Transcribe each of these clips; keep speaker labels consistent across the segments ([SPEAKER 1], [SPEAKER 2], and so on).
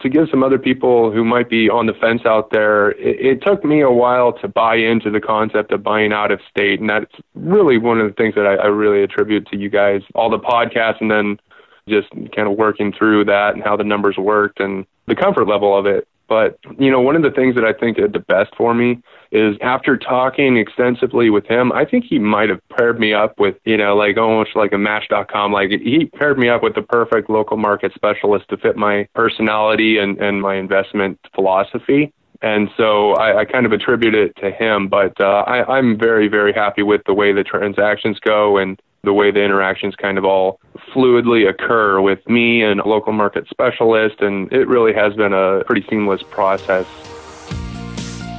[SPEAKER 1] to give some other people who might be on the fence out there, it, it took me a while to buy into the concept of buying out of state. And that's really one of the things that I, I really attribute to you guys, all the podcasts, and then just kind of working through that and how the numbers worked and the comfort level of it. But, you know, one of the things that I think did the best for me is after talking extensively with him, I think he might have paired me up with, you know, like almost like a match.com. Like he paired me up with the perfect local market specialist to fit my personality and, and my investment philosophy. And so I, I kind of attribute it to him, but uh, I, I'm very, very happy with the way the transactions go and the way the interactions kind of all fluidly occur with me and a local market specialist. And it really has been a pretty seamless process.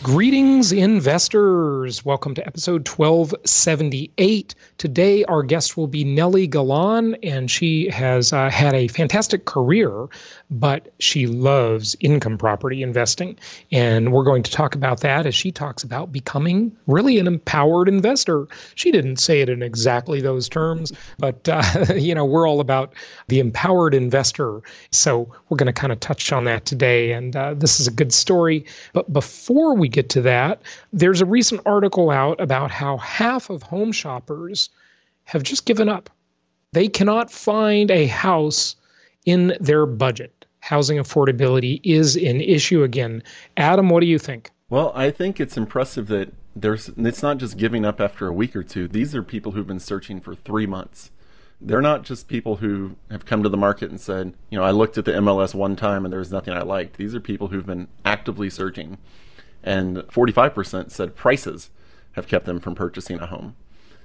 [SPEAKER 2] Greetings, investors. Welcome to episode 1278. Today, our guest will be Nely Galan, and she has uh, had a fantastic career, but she loves income property investing. And we're going to talk about that as she talks about becoming really an empowered investor. She didn't say it in exactly those terms, but, uh, you know, we're all about the empowered investor. So we're going to kind of touch on that today. And uh, this is a good story. But before we get to that, there's a recent article out about how half of home shoppers have just given up. They cannot find a house in their budget. Housing affordability is an issue again. Adam, what do you think?
[SPEAKER 3] Well, I think it's impressive that there's it's not just giving up after a week or two. These are people who've been searching for 3 months. They're not just people who have come to the market and said, you know, I looked at the MLS one time and there was nothing I liked. These are people who've been actively searching and 45% said prices have kept them from purchasing a home.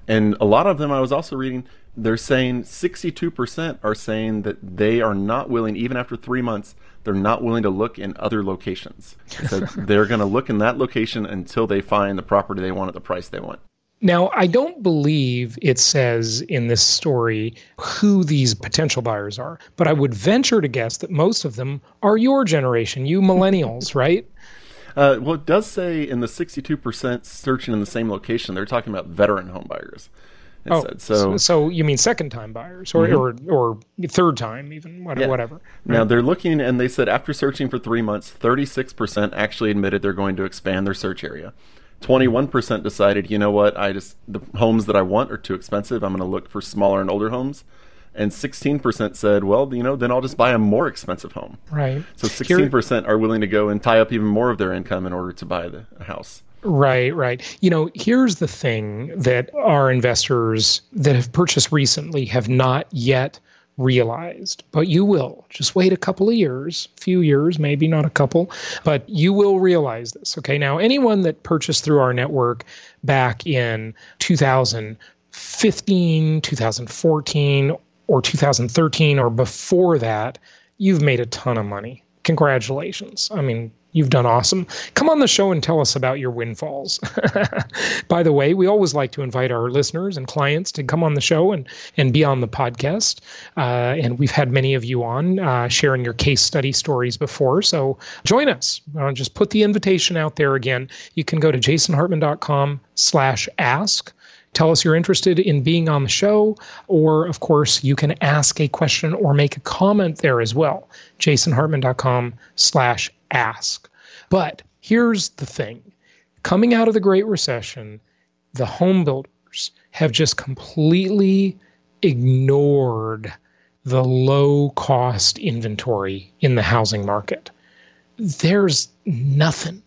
[SPEAKER 3] And a lot of them, I was also reading, they're saying 62% are saying that they are not willing, even after three months, they're not willing to look in other locations. So they're going to look in that location until they find the property they want at the price they want.
[SPEAKER 2] Now, I don't believe it says in this story who these potential buyers are, but I would venture to guess that most of them are your generation, you millennials, right?
[SPEAKER 3] Uh, well, it does say in the 62% searching in the same location, they're talking about veteran homebuyers.
[SPEAKER 2] Oh, said. so so you mean second time buyers or, mm-hmm. or or third time even whatever. Yeah. whatever. Right?
[SPEAKER 3] Now they're looking and they said after searching for three months, 36% actually admitted they're going to expand their search area. 21% decided, you know what, I just the homes that I want are too expensive. I'm going to look for smaller and older homes and 16% said, well, you know, then I'll just buy a more expensive home.
[SPEAKER 2] Right.
[SPEAKER 3] So 16% are willing to go and tie up even more of their income in order to buy the house.
[SPEAKER 2] Right, right. You know, here's the thing that our investors that have purchased recently have not yet realized, but you will. Just wait a couple of years, few years, maybe not a couple, but you will realize this. Okay. Now, anyone that purchased through our network back in 2015, 2014, or 2013 or before that, you've made a ton of money. Congratulations. I mean, you've done awesome. Come on the show and tell us about your windfalls. By the way, we always like to invite our listeners and clients to come on the show and, and be on the podcast. Uh, and we've had many of you on uh, sharing your case study stories before. So join us. Uh, just put the invitation out there again. You can go to jasonhartman.com slash ask tell us you're interested in being on the show, or of course, you can ask a question or make a comment there as well. jasonhartman.com slash ask. But here's the thing. Coming out of the Great Recession, the home builders have just completely ignored the low cost inventory in the housing market. There's nothing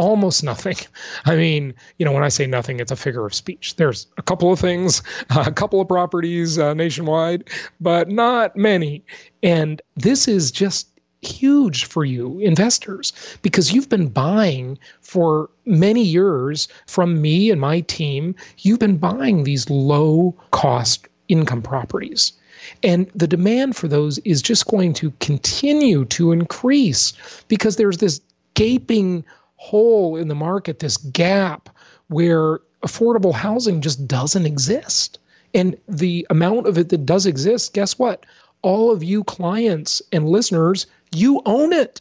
[SPEAKER 2] almost nothing. I mean, you know, when I say nothing, it's a figure of speech. There's a couple of things, a couple of properties uh, nationwide, but not many. And this is just huge for you investors because you've been buying for many years from me and my team. You've been buying these low cost income properties. And the demand for those is just going to continue to increase because there's this gaping hole in the market, this gap where affordable housing just doesn't exist. And the amount of it that does exist, guess what? All of you clients and listeners, you own it.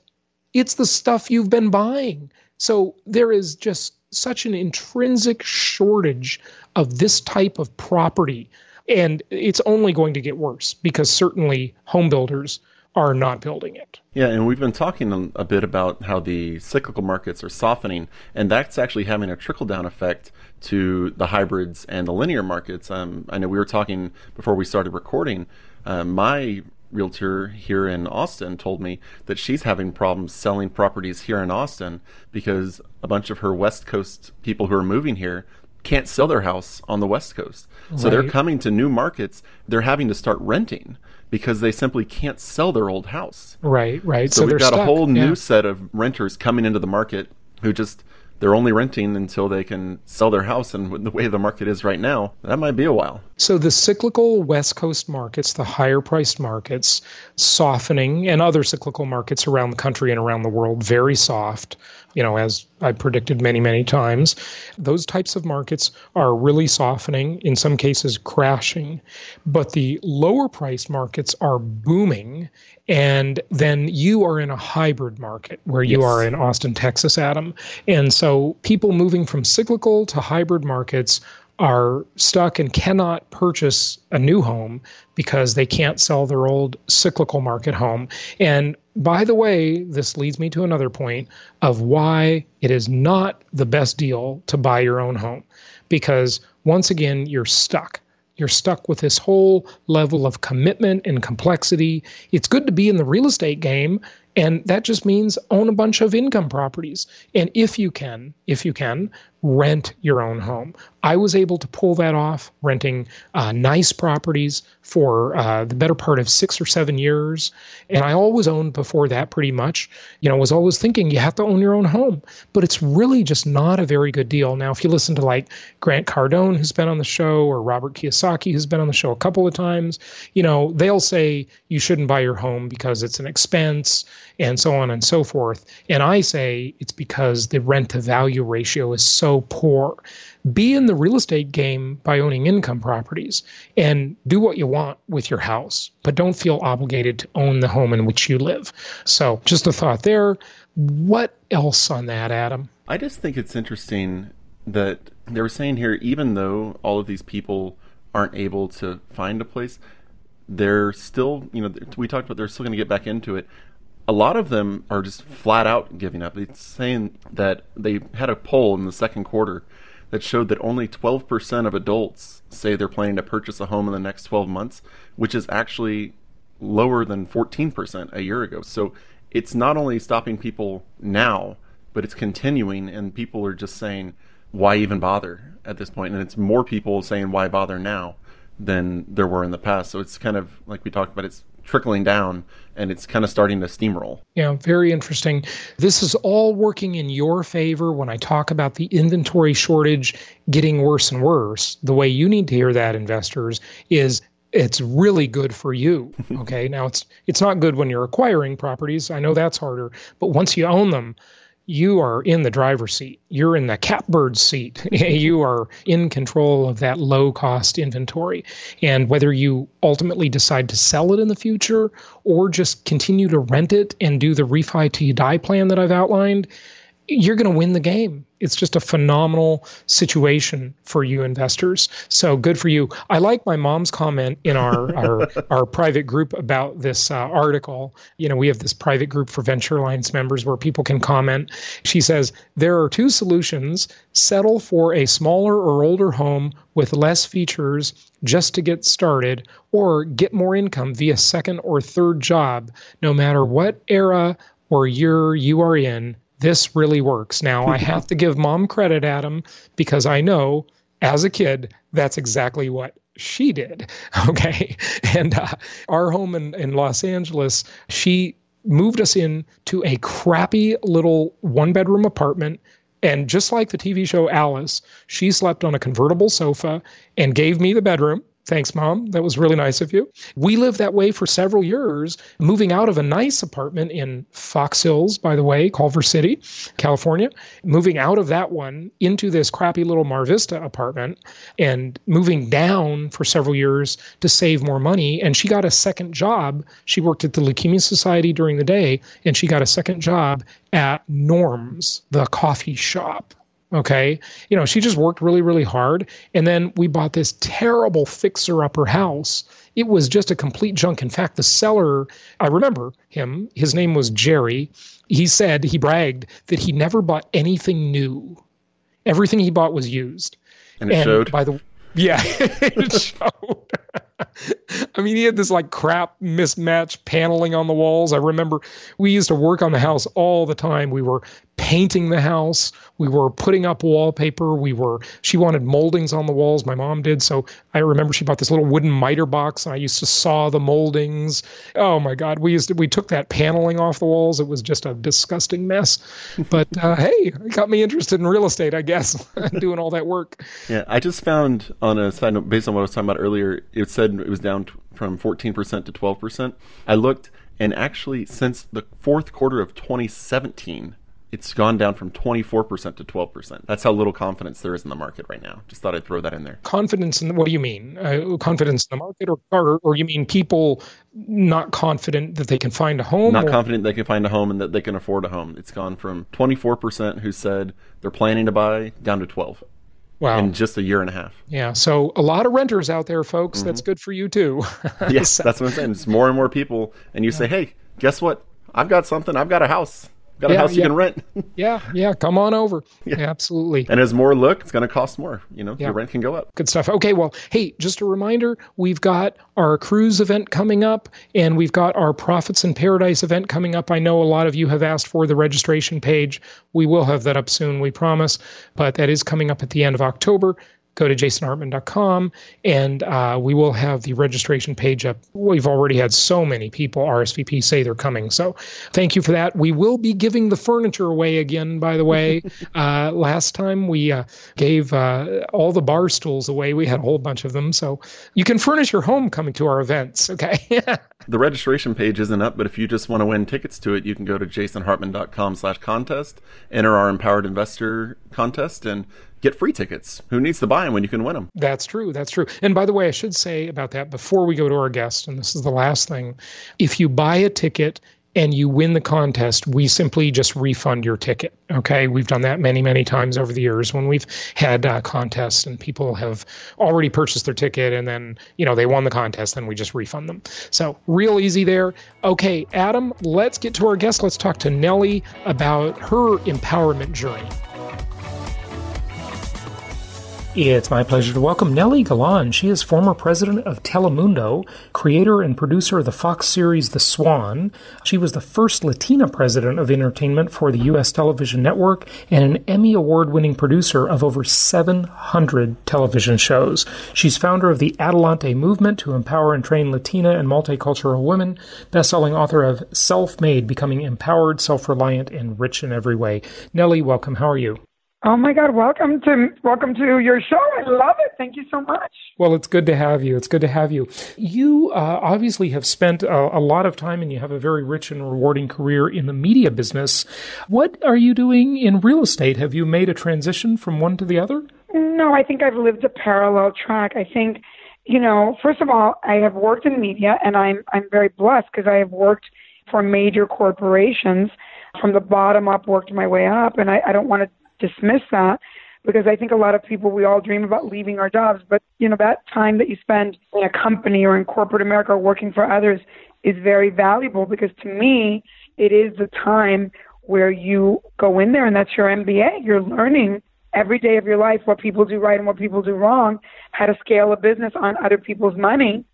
[SPEAKER 2] It's the stuff you've been buying. So there is just such an intrinsic shortage of this type of property. And it's only going to get worse because certainly home builders are not building it.
[SPEAKER 3] Yeah, and we've been talking a bit about how the cyclical markets are softening, and that's actually having a trickle down effect to the hybrids and the linear markets. Um, I know we were talking before we started recording. Uh, my realtor here in Austin told me that she's having problems selling properties here in Austin because a bunch of her West Coast people who are moving here can't sell their house on the West Coast. So they're coming to new markets. They're having to start renting because they simply can't sell their old house.
[SPEAKER 2] Right, right.
[SPEAKER 3] So, so we've got stuck. a whole new set of renters coming into the market who just they're only renting until they can sell their house and the way the market is right now that might be a while
[SPEAKER 2] so the cyclical west coast markets the higher priced markets softening and other cyclical markets around the country and around the world very soft you know, as I predicted many, many times. Those types of markets are really softening, in some cases crashing, but the lower price markets are booming. And then you are in a hybrid market where you yes. are in Austin, Texas, Adam. And so people moving from cyclical to hybrid markets are stuck and cannot purchase a new home because they can't sell their old cyclical market home. And by the way, this leads me to another point of why it is not the best deal to buy your own home. Because once again, you're stuck. You're stuck with this whole level of commitment and complexity. It's good to be in the real estate game and that just means own a bunch of income properties. And if you can, if you can, rent your own home. I was able to pull that off, renting uh, nice properties for uh, the better part of six or seven years. And I always owned before that pretty much. You know, was always thinking you have to own your own home, but it's really just not a very good deal. Now, if you listen to like Grant Cardone, who's been on the show, or Robert Kiyosaki, who's been on the show a couple of times, you know, they'll say you shouldn't buy your home because it's an expense and so on and so forth. And I say it's because the rent to value ratio is so poor. Be in the real estate game by owning income properties and do what you want with your house, but don't feel obligated to own the home in which you live. So, just a thought there. What else on that, Adam?
[SPEAKER 3] I just think it's interesting that they were saying here, even though all of these people aren't able to find a place, they're still, you know, we talked about they're still going to get back into it a lot of them are just flat out giving up. It's saying that they had a poll in the second quarter that showed that only 12% of adults say they're planning to purchase a home in the next 12 months, which is actually lower than 14% a year ago. So it's not only stopping people now, but it's continuing, and people are just saying, why even bother at this point? And it's more people saying, why bother now than there were in the past. So it's kind of like we talked about, it's trickling down and it's kind of starting to steamroll.
[SPEAKER 2] Yeah, very interesting. This is all working in your favor when I talk about the inventory shortage getting worse and worse. The way you need to hear that, investors, is it's really good for you. Okay. now it's it's not good when you're acquiring properties. I know that's harder, but once you own them, you are in the driver's seat. You're in the catbird seat. you are in control of that low cost inventory. And whether you ultimately decide to sell it in the future or just continue to rent it and do the refi to die plan that I've outlined, you're going to win the game. It's just a phenomenal situation for you investors. So good for you. I like my mom's comment in our our, our private group about this uh, article. You know, we have this private group for Venture Alliance members where people can comment. She says there are two solutions: settle for a smaller or older home with less features just to get started, or get more income via second or third job. No matter what era or year you are in, this really works. Now, I have to give mom credit, Adam, because I know as a kid, that's exactly what she did. Okay. And uh, our home in, in Los Angeles, she moved us in to a crappy little one bedroom apartment. And just like the TV show Alice, she slept on a convertible sofa and gave me the bedroom. Thanks, Mom. That was really nice of you. We lived that way for several years, moving out of a nice apartment in Fox Hills, by the way, Culver City, California, moving out of that one into this crappy little Mar Vista apartment and moving down for several years to save more money. And she got a second job. She worked at the Leukemia Society during the day, and she got a second job at Norm's, the coffee shop Okay. You know, she just worked really, really hard. And then we bought this terrible fixer upper house. It was just a complete junk. In fact, the seller, I remember him, his name was Jerry. He said, he bragged that he never bought anything new. Everything he bought was used.
[SPEAKER 3] And it and showed.
[SPEAKER 2] By the yeah, it showed. I mean, he had this like crap mismatched paneling on the walls. I remember we used to work on the house all the time. We were painting the house. We were putting up wallpaper. We were, she wanted moldings on the walls. My mom did. So I remember she bought this little wooden miter box and I used to saw the moldings. Oh my God. We used to, we took that paneling off the walls. It was just a disgusting mess. But uh, hey, it got me interested in real estate, I guess, doing all that work.
[SPEAKER 3] Yeah. I just found on a side note, based on what I was talking about earlier, it said it was down from 14% to 12%. I looked and actually since the fourth quarter of 2017, it's gone down from 24% to 12%. That's how little confidence there is in the market right now. Just thought I'd throw that in there.
[SPEAKER 2] Confidence in what do you mean? Uh, confidence in the market, or, or, or you mean people not confident that they can find a home?
[SPEAKER 3] Not
[SPEAKER 2] or?
[SPEAKER 3] confident they can find a home and that they can afford a home. It's gone from 24% who said they're planning to buy down to 12. Wow. In just a year and a half.
[SPEAKER 2] Yeah. So a lot of renters out there, folks. Mm-hmm. That's good for you too.
[SPEAKER 3] yes, that's what I'm saying. It's more and more people. And you yeah. say, hey, guess what? I've got something. I've got a house got a yeah, house you can rent.
[SPEAKER 2] yeah, yeah, come on over. Yeah. Absolutely.
[SPEAKER 3] And as more look, it's going to cost more. You know, yeah. your rent can go up.
[SPEAKER 2] Good stuff. Okay, well, hey, just a reminder, we've got our cruise event coming up, and we've got our Profits in Paradise event coming up. I know a lot of you have asked for the registration page. We will have that up soon, we promise, but that is coming up at the end of October go to jasonhartman.com and uh, we will have the registration page up. We've already had so many people RSVP say they're coming. So thank you for that. We will be giving the furniture away again, by the way. uh, last time we uh, gave uh, all the bar stools away. We had a whole bunch of them. So you can furnish your home coming to our events. Okay.
[SPEAKER 3] the registration page isn't up, but if you just want to win tickets to it, you can go to jasonhartman.com slash contest, enter our empowered investor contest, and get free tickets. Who needs to buy them when you can win them?
[SPEAKER 2] That's true. That's true. And by the way, I should say about that before we go to our guest, and this is the last thing if you buy a ticket, and you win the contest, we simply just refund your ticket. Okay, we've done that many, many times over the years when we've had uh, contests and people have already purchased their ticket and then you know they won the contest, then we just refund them. So real easy there. Okay, Adam, let's get to our guest. Let's talk to Nely about her empowerment journey. It's my pleasure to welcome Nely Galan. She is former president of Telemundo, creator and producer of the Fox series The Swan. She was the first Latina president of entertainment for the U.S. television network and an Emmy Award winning producer of over 700 television shows. She's founder of the Adelante movement to empower and train Latina and multicultural women, best-selling author of Self Made, Becoming Empowered, Self Reliant, and Rich in Every Way. Nely, welcome. How are you?
[SPEAKER 4] Oh my God! Welcome to welcome to your show. I love it. Thank you so much.
[SPEAKER 2] Well, it's good to have you. It's good to have you. You uh, obviously have spent a, a, lot of time, and you have a very rich and rewarding career in the media business. What are you doing in real estate? Have you made a transition from one to the other?
[SPEAKER 4] No, I think I've lived a parallel track. I think, you know, first of all, I have worked in media, and I'm I'm very blessed because I have worked for major corporations from the bottom up, worked my way up, and I, I don't want to dismiss that because I think a lot of people we all dream about leaving our jobs, but you know that time that you spend in a company or in corporate America working for others is very valuable because to me it is the time where you go in there and that's your MBA. You're learning every day of your life what people do right and what people do wrong, how to scale a business on other people's money.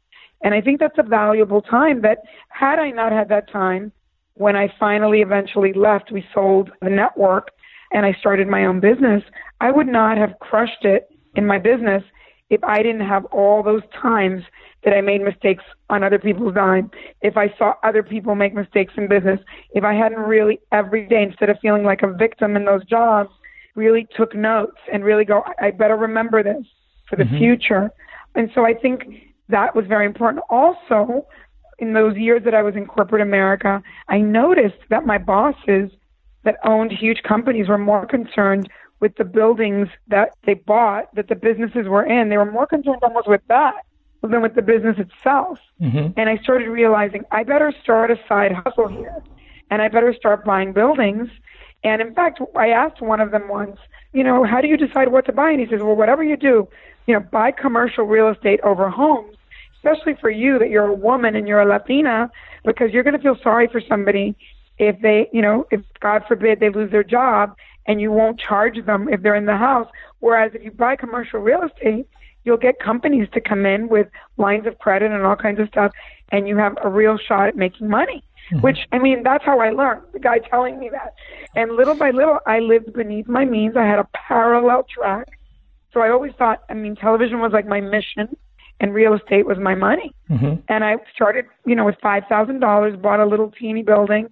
[SPEAKER 4] And I think that's a valuable time that had I not had that time, when I finally eventually left, we sold the network and I started my own business. I would not have crushed it in my business if I didn't have all those times that I made mistakes on other people's dime, if I saw other people make mistakes in business, if I hadn't really every day, instead of feeling like a victim in those jobs, really took notes and really go, I better remember this for the mm-hmm. future. And so I think that was very important. Also, in those years that I was in corporate America, I noticed that my bosses that owned huge companies were more concerned with the buildings that they bought, that the businesses were in. They were more concerned almost with that than with the business itself. Mm-hmm. And I started realizing I better start a side hustle here and I better start buying buildings. And in fact, I asked one of them once, you know, how do you decide what to buy? And he says, well, whatever you do, you know, buy commercial real estate over homes, especially for you that you're a woman and you're a Latina, because you're going to feel sorry for somebody if they, you know, if God forbid they lose their job and you won't charge them if they're in the house. Whereas if you buy commercial real estate, you'll get companies to come in with lines of credit and all kinds of stuff, and you have a real shot at making money. Mm-hmm. Which I mean, that's how I learned. The guy telling me that, and little by little, I lived beneath my means. I had a parallel track, so I always thought. I mean, television was like my mission, and real estate was my money. Mm-hmm. And I started, you know, with five thousand dollars, bought a little teeny building,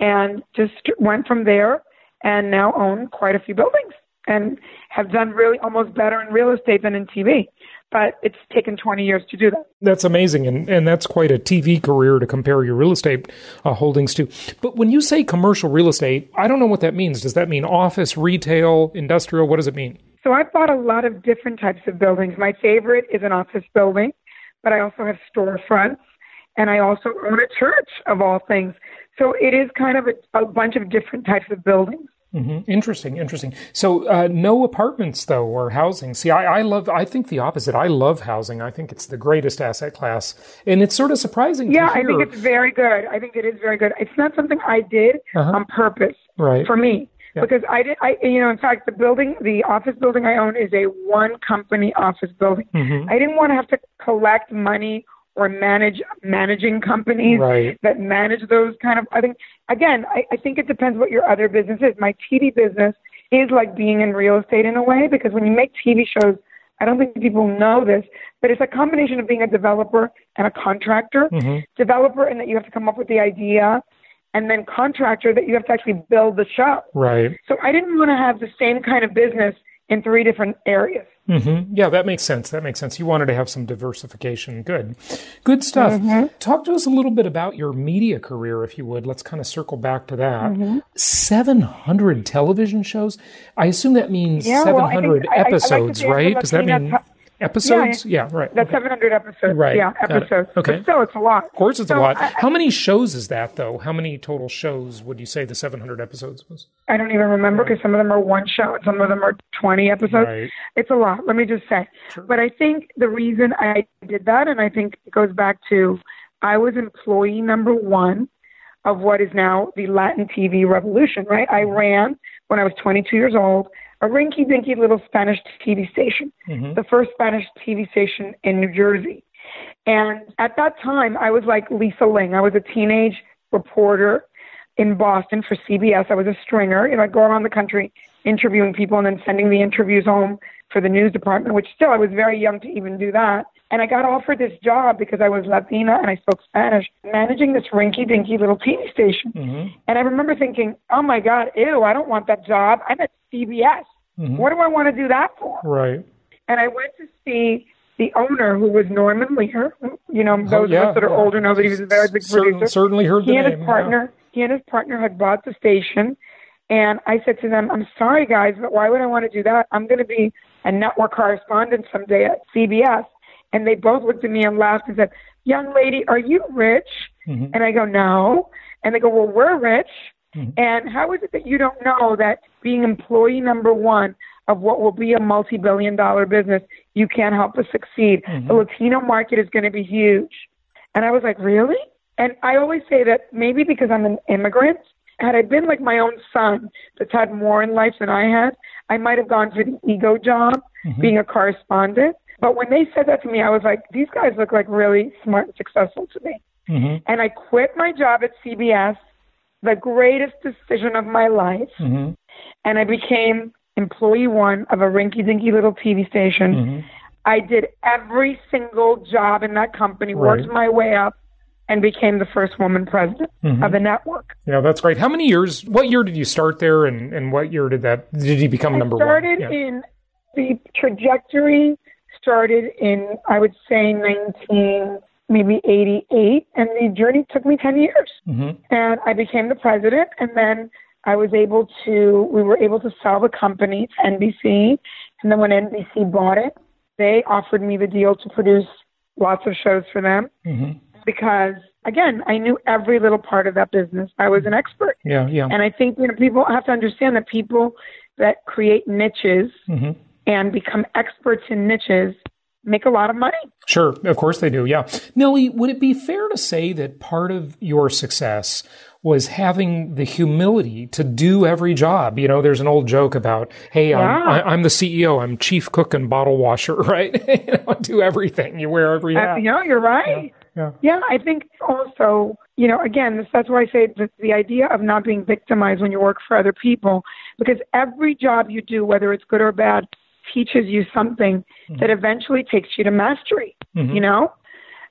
[SPEAKER 4] and just went from there. And now own quite a few buildings and have done really almost better in real estate than in TV. But it's taken 20 years to do that.
[SPEAKER 2] That's amazing. And, and that's quite a TV career to compare your real estate uh, holdings to. But when you say commercial real estate, I don't know what that means. Does that mean office, retail, industrial? What does it mean?
[SPEAKER 4] So I've bought a lot of different types of buildings. My favorite is an office building, but I also have storefronts and I also own a church of all things. So it is kind of a, a bunch of different types of buildings.
[SPEAKER 2] Mm-hmm. Interesting, interesting. So, uh, no apartments though, or housing. See, I, I, love. I think the opposite. I love housing. I think it's the greatest asset class, and it's sort of surprising.
[SPEAKER 4] Yeah, I think it's very good. I think it is very good. It's not something I did uh-huh. on purpose.
[SPEAKER 2] Right.
[SPEAKER 4] For me, yeah. because I did. I you know, in fact, the building, the office building I own is a one company office building. Mm-hmm. I didn't want to have to collect money or manage managing companies
[SPEAKER 2] right.
[SPEAKER 4] that manage those kind of I think again, I, I think it depends what your other business is. My TV business is like being in real estate in a way because when you make TV shows, I don't think people know this, but it's a combination of being a developer and a contractor. Mm-hmm. Developer in that you have to come up with the idea and then contractor that you have to actually build the show.
[SPEAKER 2] Right.
[SPEAKER 4] So I didn't want to have the same kind of business in three different areas.
[SPEAKER 2] Mm-hmm. Yeah, that makes sense. That makes sense. You wanted to have some diversification. Good. Good stuff. Mm-hmm. Talk to us a little bit about your media career, if you would. Let's kind of circle back to that. Mm-hmm. 700 television shows? I assume that means yeah, 700 well, episodes, I, I like right? Does that mean episodes? Yeah, yeah,
[SPEAKER 4] yeah right. That's okay. 700 episodes. Right. Yeah, episodes.
[SPEAKER 2] Okay.
[SPEAKER 4] But still, it's a lot.
[SPEAKER 2] Of course, it's so, a lot. I, How many shows is that, though? How many total shows would you say the 700 episodes was?
[SPEAKER 4] I don't even remember because right. some of them are one show and some of them are 20 episodes.
[SPEAKER 2] Right.
[SPEAKER 4] It's a lot, let me just say. Sure. But I think the reason I did that, and I think it goes back to I was employee number one of what is now the Latin TV revolution, right? I mm-hmm. ran when I was 22 years old a rinky dinky little Spanish TV station, mm-hmm. the first Spanish TV station in New Jersey. And at that time, I was like Lisa Ling. I was a teenage reporter in Boston for CBS. I was a stringer. You know, I'd go around the country interviewing people and then sending the interviews home for the news department, which still I was very young to even do that. And I got offered this job because I was Latina and I spoke Spanish, managing this rinky dinky little TV station. Mm-hmm. And I remember thinking, oh my God, ew, I don't want that job. I'm at CBS. Mm-hmm. What do I want to do that for?
[SPEAKER 2] Right.
[SPEAKER 4] And I went to see the owner, who was Norman Lear. You know, those oh, yeah, of us that are yeah. older know that he was a very big producer.
[SPEAKER 2] Certainly heard the
[SPEAKER 4] he
[SPEAKER 2] name.
[SPEAKER 4] And his partner, yeah. He and his partner had bought the station. And I said to them, I'm sorry, guys, but why would I want to do that? I'm going to be a network correspondent someday at CBS. And they both looked at me and laughed and said, Young lady, are you rich? Mm-hmm. And I go, No. And they go, Well, we're rich. Mm-hmm. And how is it that you don't know that being employee number one of what will be a multi billion dollar business, you can't help but succeed? Mm-hmm. The Latino market is going to be huge. And I was like, Really? And I always say that maybe because I'm an immigrant, had I been like my own son that's had more in life than I had, I might have gone for the ego job, mm-hmm. being a correspondent. But when they said that to me, I was like, these guys look like really smart and successful to me. Mm-hmm. And I quit my job at CBS the greatest decision of my life.
[SPEAKER 5] Mm-hmm.
[SPEAKER 4] And I became employee one of a rinky dinky little TV station.
[SPEAKER 5] Mm-hmm.
[SPEAKER 4] I did every single job in that company, worked my way up, and became the first woman president
[SPEAKER 5] Mhm.
[SPEAKER 4] of the network.
[SPEAKER 5] Yeah, that's great. How many years? What year did you start there, and, and what year did that? Did you become number one
[SPEAKER 4] I started?
[SPEAKER 5] Yeah.
[SPEAKER 4] in the trajectory started in I would say 19 maybe 88 and the journey took me 10 years
[SPEAKER 5] Mhm.
[SPEAKER 4] and I became the president and then I was able to we were able to sell the company to NBC and then when NBC bought it they offered me the deal to produce lots of shows for them
[SPEAKER 5] Mhm.
[SPEAKER 4] because again I knew every little part of that business I was an expert
[SPEAKER 5] Yeah, yeah.
[SPEAKER 4] and I think you know people have to understand that people that create niches
[SPEAKER 5] Mhm.
[SPEAKER 4] and become experts in niches make a lot of money.
[SPEAKER 5] Sure, of course they do. Yeah, Nely, would it be fair to say that part of your success was having the humility to do every job? You know, there's an old joke about, "Hey, I'm, I, I'm the CEO. I'm chief cook and bottle washer, right? you know, do everything. You wear every
[SPEAKER 4] Uh,
[SPEAKER 5] hat."
[SPEAKER 4] you know, you're right.
[SPEAKER 5] Yeah.
[SPEAKER 4] Yeah, I think also, you know, again, this, that's why I say the, the idea of not being victimized when you work for other people, because every job you do, whether it's good or bad, teaches you something that eventually takes you to mastery.
[SPEAKER 5] Mhm.
[SPEAKER 4] You know,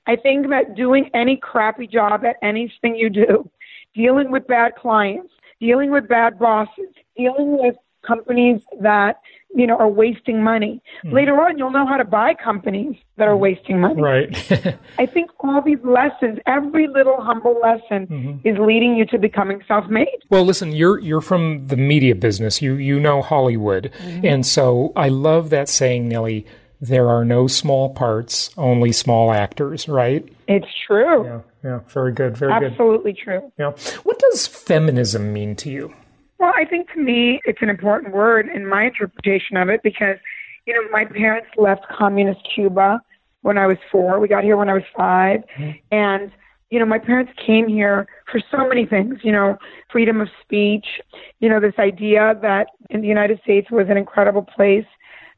[SPEAKER 4] I think that doing any crappy job at anything you do, dealing with bad clients, dealing with bad bosses, dealing with companies that you know are wasting money. Hmm. Later on, you'll know how to buy companies that are wasting money.
[SPEAKER 5] Right.
[SPEAKER 4] I think all these lessons, every little humble lesson, mm-hmm. is leading you to becoming self-made.
[SPEAKER 5] Well, listen, you're you're from the media business. You you know Hollywood, mm-hmm. and so I love that saying, Nely. There are no small parts, only small actors. Right?
[SPEAKER 4] It's true.
[SPEAKER 5] Yeah. Yeah. Very good. Very good.
[SPEAKER 4] Absolutely true.
[SPEAKER 5] Yeah. What does feminism mean to you?
[SPEAKER 4] Well, I think to me it's an important word in my interpretation of it because, you know, my parents left communist Cuba when I was four. We got here when I was 5 mm-hmm. And, you know, my parents came here for so many things, you know, freedom of speech, you know, this idea that in the United States was an incredible place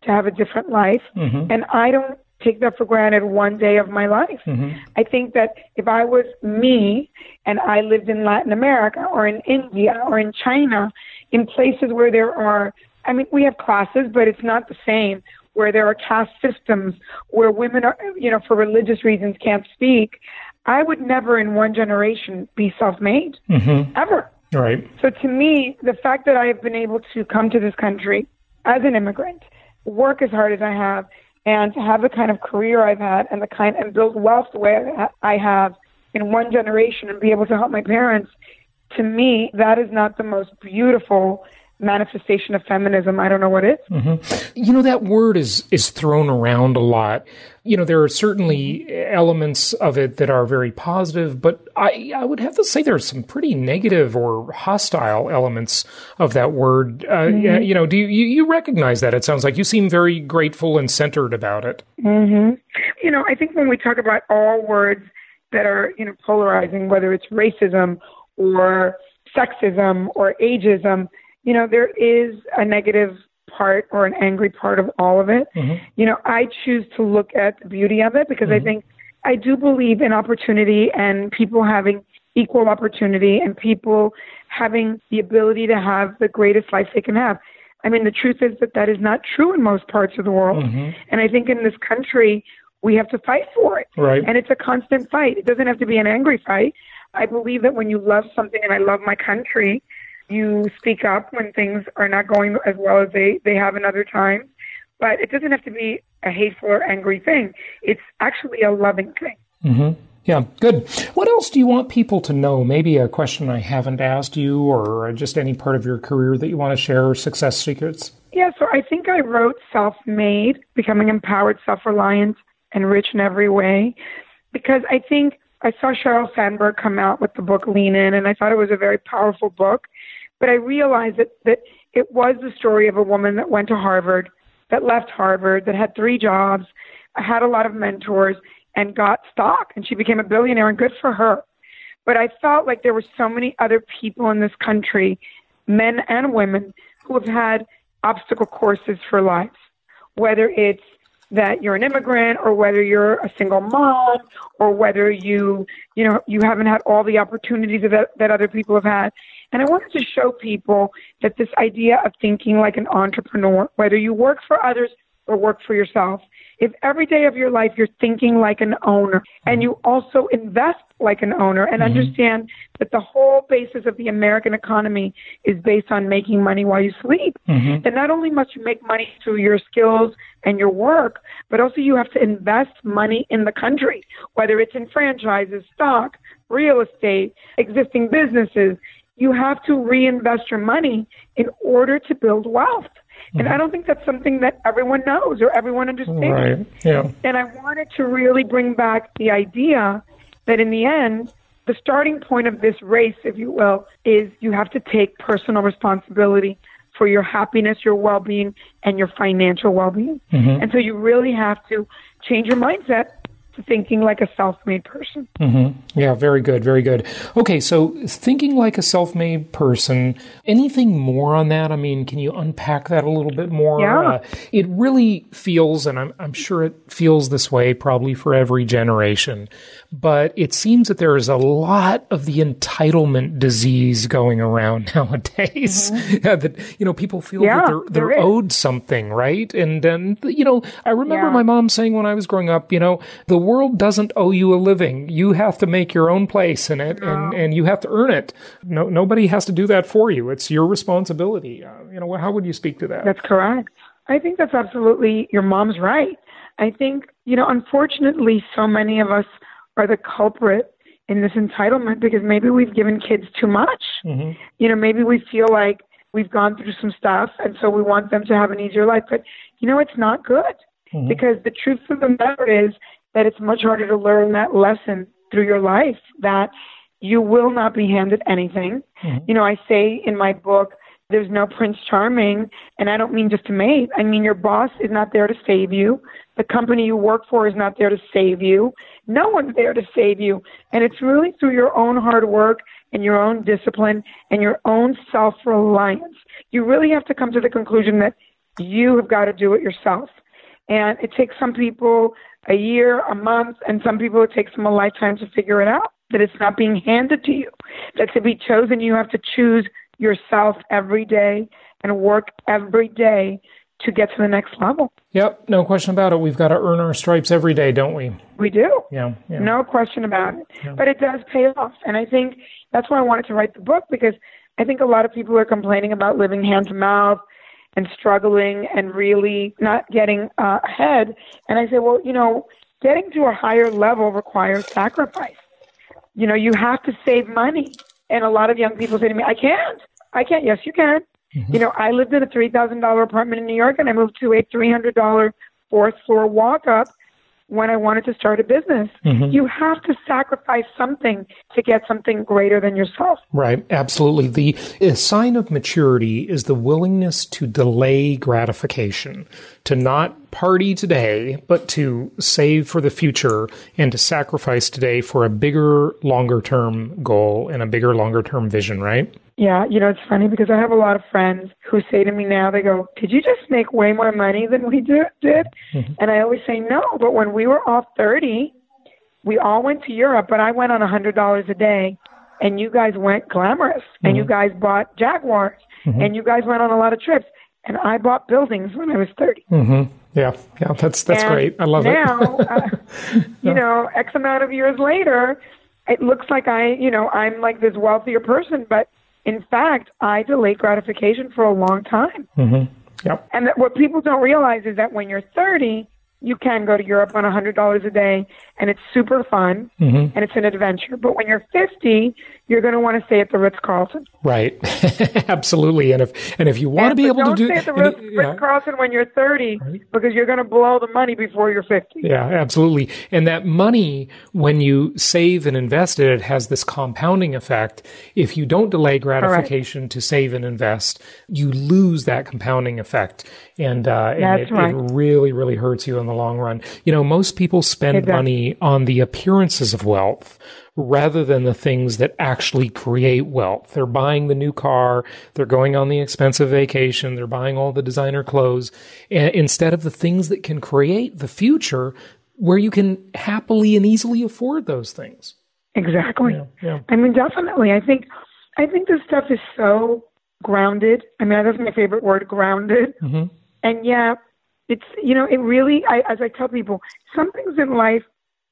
[SPEAKER 4] to have a different life. Mm-hmm. And I don't take that for granted one day of my life. Mm-hmm. I think that if I was me and I lived in Latin America or in India or in China, in places where there are, I mean, we have classes, but it's not the same, where there are caste systems, where women are, you know, for religious reasons can't speak, I would never in one generation be self made, mm-hmm. ever.
[SPEAKER 5] Right.
[SPEAKER 4] So to me, the fact that I have been able to come to this country as an immigrant, work as hard as I have, and to have the kind of career I've had and the kind and build wealth the way I have in one generation and be able to help my parents, to me, that is not the most beautiful manifestation of feminism. I don't know what is. Mm-hmm.
[SPEAKER 5] You know that word is is thrown around a lot. You know there are certainly elements of it that are very positive, but I I would have to say there are some pretty negative or hostile elements of that word. Uh, yeah, mm-hmm. You know, do you, you you recognize that? It sounds like you seem very grateful and centered about it. Mm-hmm.
[SPEAKER 4] you know, I think when we talk about all words that are, you know, polarizing, whether it's racism or sexism or ageism, you know, there is a negative part or an angry part of all of it. Mm-hmm. You know, I choose to look at the beauty of it because I mm-hmm. think I do believe in opportunity and people having equal opportunity and people having the ability to have the greatest life they can have. I mean, the truth is that that is not true in most parts of the world. Mm-hmm. And I think in this country, we have to fight for it.
[SPEAKER 5] Right.
[SPEAKER 4] And it's a constant fight. It doesn't have to be an angry fight. I believe that when you love something, and I love my country, you speak up when things are not going as well as they, they have in other times. But it doesn't have to be a hateful or angry thing. It's actually a loving thing. Mm-hmm.
[SPEAKER 5] Yeah, good. What else do you want people to know? Maybe a question I haven't asked you, or just any part of your career that you want to share, success secrets.
[SPEAKER 4] Yeah, so I think I wrote Self Made, Becoming Empowered, Self Reliant, and Rich in Every Way, because I think I saw Sheryl Sandberg come out with the book Lean In, and I thought it was a very powerful book. But I realized that, that it was the story of a woman that went to Harvard, that left Harvard, that had three jobs, had a lot of mentors, and got stock, and she became a billionaire, and good for her. But I felt like there were so many other people in this country, men and women, who have had obstacle courses for life, whether it's that you're an immigrant or whether you're a single mom or whether you you know you haven't had all the opportunities that that other people have had and i wanted to show people that this idea of thinking like an entrepreneur whether you work for others or work for yourself if every day of your life you're thinking like an owner and you also invest like an owner and mm-hmm. understand that the whole basis of the American economy is based on making money while you sleep, mm-hmm. then not only must you make money through your skills and your work, but also you have to invest money in the country, whether it's in franchises, stock, real estate, existing businesses. You have to reinvest your money in order to build wealth. And I don't think that's something that everyone knows or everyone understands.
[SPEAKER 5] Right. Yeah.
[SPEAKER 4] And I wanted to really bring back the idea that in the end, the starting point of this race, if you will, is you have to take personal responsibility for your happiness, your well being, and your financial well being. Mm-hmm. And so you really have to change your mindset thinking like a self-made person.
[SPEAKER 5] Mm-hmm. Yeah, very good, very good. Okay, so thinking like a self-made person. Anything more on that? I mean, can you unpack that a little bit more?
[SPEAKER 4] Yeah. Uh,
[SPEAKER 5] it really feels, and I'm, I'm sure it feels this way probably for every generation, but it seems that there is a lot of the entitlement disease going around nowadays. Mm-hmm. that you know, people feel
[SPEAKER 4] yeah,
[SPEAKER 5] that they're they're owed something, right? And then you know, I remember yeah. my mom saying when I was growing up, you know, the world doesn't owe you a living. You have to make your own place in it, and and you have to earn it. No, nobody has to do that for you. It's your responsibility. Uh, you know, how would you speak to that?
[SPEAKER 4] That's correct. I think that's absolutely your mom's right. I think you know, unfortunately, so many of us are the culprit in this entitlement because maybe we've given kids too much. Mm-hmm. You know, maybe we feel like we've gone through some stuff and so we want them to have an easier life. But, you know, it's not good mm-hmm. because the truth of the matter is that it's much harder to learn that lesson through your life that you will not be handed anything. Mm-hmm. You know, I say in my book, there's no Prince Charming, and I don't mean just a mate. I mean, your boss is not there to save you. The company you work for is not there to save you. No one's there to save you. And it's really through your own hard work and your own discipline and your own self reliance. You really have to come to the conclusion that you have got to do it yourself. And it takes some people a year, a month, and some people it takes them a lifetime to figure it out. That it's not being handed to you. That to be chosen, you have to choose yourself every day and work every day to get to the next level.
[SPEAKER 5] Yep, no question about it. We've got to earn our stripes every day, don't we?
[SPEAKER 4] We do.
[SPEAKER 5] Yeah, yeah.
[SPEAKER 4] no question about it. Yeah. But it does pay off, and I think that's why I wanted to write the book because I think a lot of people are complaining about living hand to mouth and struggling and really not getting uh, ahead. And I say, well, you know, getting to a higher level requires sacrifice. You know, you have to save money. And a lot of young people say to me, I can't. I can't. Yes, you can. Mm-hmm. You know, I lived in a $3,000 apartment in New York and I moved to a $300 fourth floor walk up when I wanted to start a business. Mm-hmm. You have to sacrifice something to get something greater than yourself.
[SPEAKER 5] Right, absolutely. The sign of maturity is the willingness to delay gratification, to not party today, but to save for the future and to sacrifice today for a bigger, longer term goal and a bigger, longer term vision, right?
[SPEAKER 4] Yeah, you know, it's funny because I have a lot of friends who say to me now, they go, Did you just make way more money than we do, did? Mm-hmm. And I always say, No, but when we were all 30, we all went to Europe, but I went on a $100 a day, and you guys went glamorous, mm-hmm. and you guys bought Jaguars, mm-hmm. and you guys went on a lot of trips, and I bought buildings when I was 30.
[SPEAKER 5] Mm-hmm. Yeah, yeah, that's that's
[SPEAKER 4] and
[SPEAKER 5] great. I love
[SPEAKER 4] now,
[SPEAKER 5] it.
[SPEAKER 4] uh, you know, X amount of years later, it looks like I, you know, I'm like this wealthier person, but in fact, I delayed gratification for a long time.
[SPEAKER 5] Mm-hmm. Yep.
[SPEAKER 4] And that what people don't realize is that when you're 30, you can go to Europe on a $100 a day and it's super fun mm-hmm. and it's an adventure. But when you're 50, you're going to want to stay at the Ritz Carlton.
[SPEAKER 5] Right. Absolutely. And if and if you want
[SPEAKER 4] and,
[SPEAKER 5] to be able
[SPEAKER 4] to
[SPEAKER 5] do
[SPEAKER 4] stay at the Ritz Carlton when you're 30 right. because you're going to blow the money before you're 50.
[SPEAKER 5] Yeah, absolutely. And that money when you save and invest it, it has this compounding effect. If you don't delay gratification Correct. to save and invest, you lose that compounding effect. And uh, and it,
[SPEAKER 4] right.
[SPEAKER 5] it really really hurts you in the long run. You know, most people spend money on the appearances of wealth rather than the things that actually create wealth. They're buying the new car, they're going on the expensive vacation, they're buying all the designer clothes, instead of the things that can create the future where you can happily and easily afford those things.
[SPEAKER 4] Exactly. Yeah, yeah. I mean, definitely. I think, I think this stuff is so grounded. I mean, that's my favorite word, grounded. Mm-hmm. And yeah, it's you know, it really. I, as I tell people, some things in life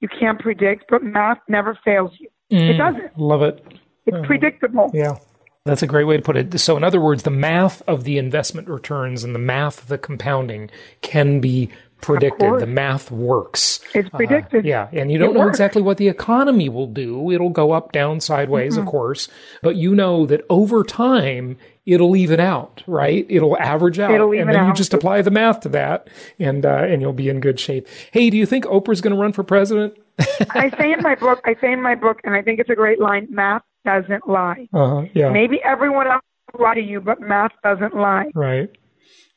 [SPEAKER 4] you can't predict, but math never fails you. Mm, it doesn't.
[SPEAKER 5] Love it.
[SPEAKER 4] It's uh, predictable.
[SPEAKER 5] Yeah. That's a great way to put it. So, in other words, the math of the investment returns and the math of the compounding can be predicted. The math works.
[SPEAKER 4] It's uh, predicted.
[SPEAKER 5] Uh, yeah. And you don't it know works. exactly what the economy will do. It'll go up, down, sideways, mm-hmm. of course. But you know that over time, it'll even out, right? It'll average out.
[SPEAKER 4] It'll
[SPEAKER 5] and then
[SPEAKER 4] out.
[SPEAKER 5] you just apply the math to that and, uh, and you'll be in good shape. Hey, do you think Oprah's going to run for president?
[SPEAKER 4] I say in my book, I say in my book, and I think it's a great line, math doesn't lie.
[SPEAKER 5] Uh-huh, yeah.
[SPEAKER 4] Maybe everyone else will lie to you, but math doesn't lie.
[SPEAKER 5] Right.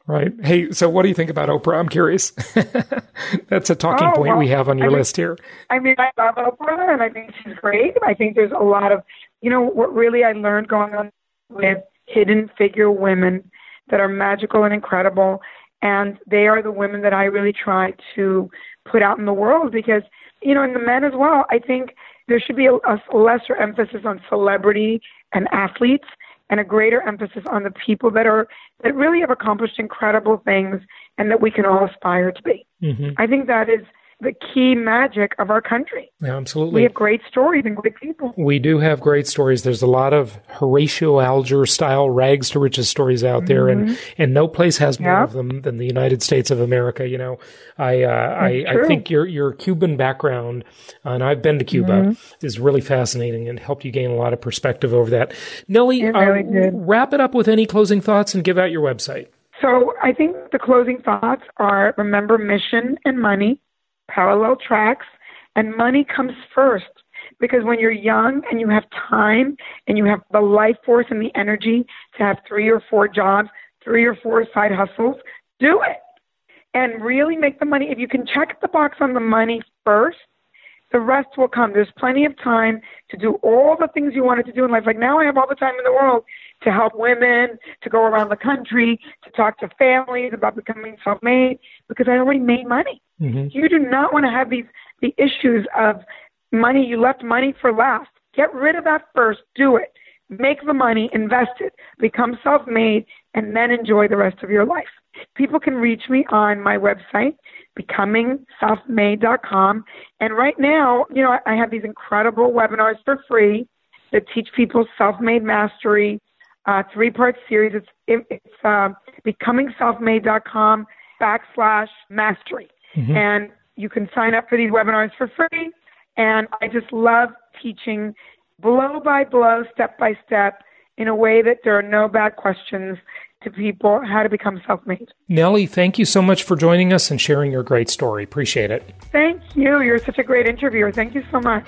[SPEAKER 5] Right. Hey, so what do you think about Oprah? I'm curious. That's a talking oh, point well, we have on your
[SPEAKER 4] I mean,
[SPEAKER 5] list here.
[SPEAKER 4] I mean, I love Oprah and I think she's great. I think there's a lot of, you know, what really I learned going on with hidden figure women that are magical and incredible. And they are the women that I really try to put out in the world because, you know, and the men as well, I think there should be a, a lesser emphasis on celebrity and athletes and a greater emphasis on the people that are that really have accomplished incredible things and that we can all aspire to be. Mm-hmm. I think that is the key magic of our country.
[SPEAKER 5] Yeah, absolutely.
[SPEAKER 4] We have great stories and great people.
[SPEAKER 5] We do have great stories. There's a lot of Horatio Alger style rags to riches stories out mm-hmm. there, and mm-hmm. and no place has more of them than the United States of America. You know, I uh, I, I, think your your Cuban background, and I've been to Cuba, mm-hmm. is really fascinating and helped you gain a lot of perspective over that. Nely,
[SPEAKER 4] really
[SPEAKER 5] uh, wrap it up with any closing thoughts and give out your website.
[SPEAKER 4] So I think the closing thoughts are remember mission and money parallel tracks, and money comes first. Because when you're young and you have time and you have the life force and the energy to have three or four jobs, three or four side hustles, do it and really make the money. If you can check the box on the money first, the rest will come. There's plenty of time to do all the things you wanted to do in life. Like now, I have all the time in the world to help women, to go around the country, to talk to families about becoming self made because I already made money. Mm-hmm. You do not want to have these the issues of money. You left money for last. Get rid of that first. Do it. Make the money, invest it, become self made, and then enjoy the rest of your life. People can reach me on my website, becomingselfmade.com. And right now, you know, I have these incredible webinars for free that teach people self made mastery, uh, three part series. It's, it's uh, becomingselfmade.com backslash mastery. Mm-hmm. And you can sign up for these webinars for free. And I just love teaching blow by blow, step by step, in a way that there are no bad questions to people how to become self made.
[SPEAKER 5] Nely, thank you so much for joining us and sharing your great story. Appreciate it.
[SPEAKER 4] Thank you. You're such a great interviewer. Thank you so much.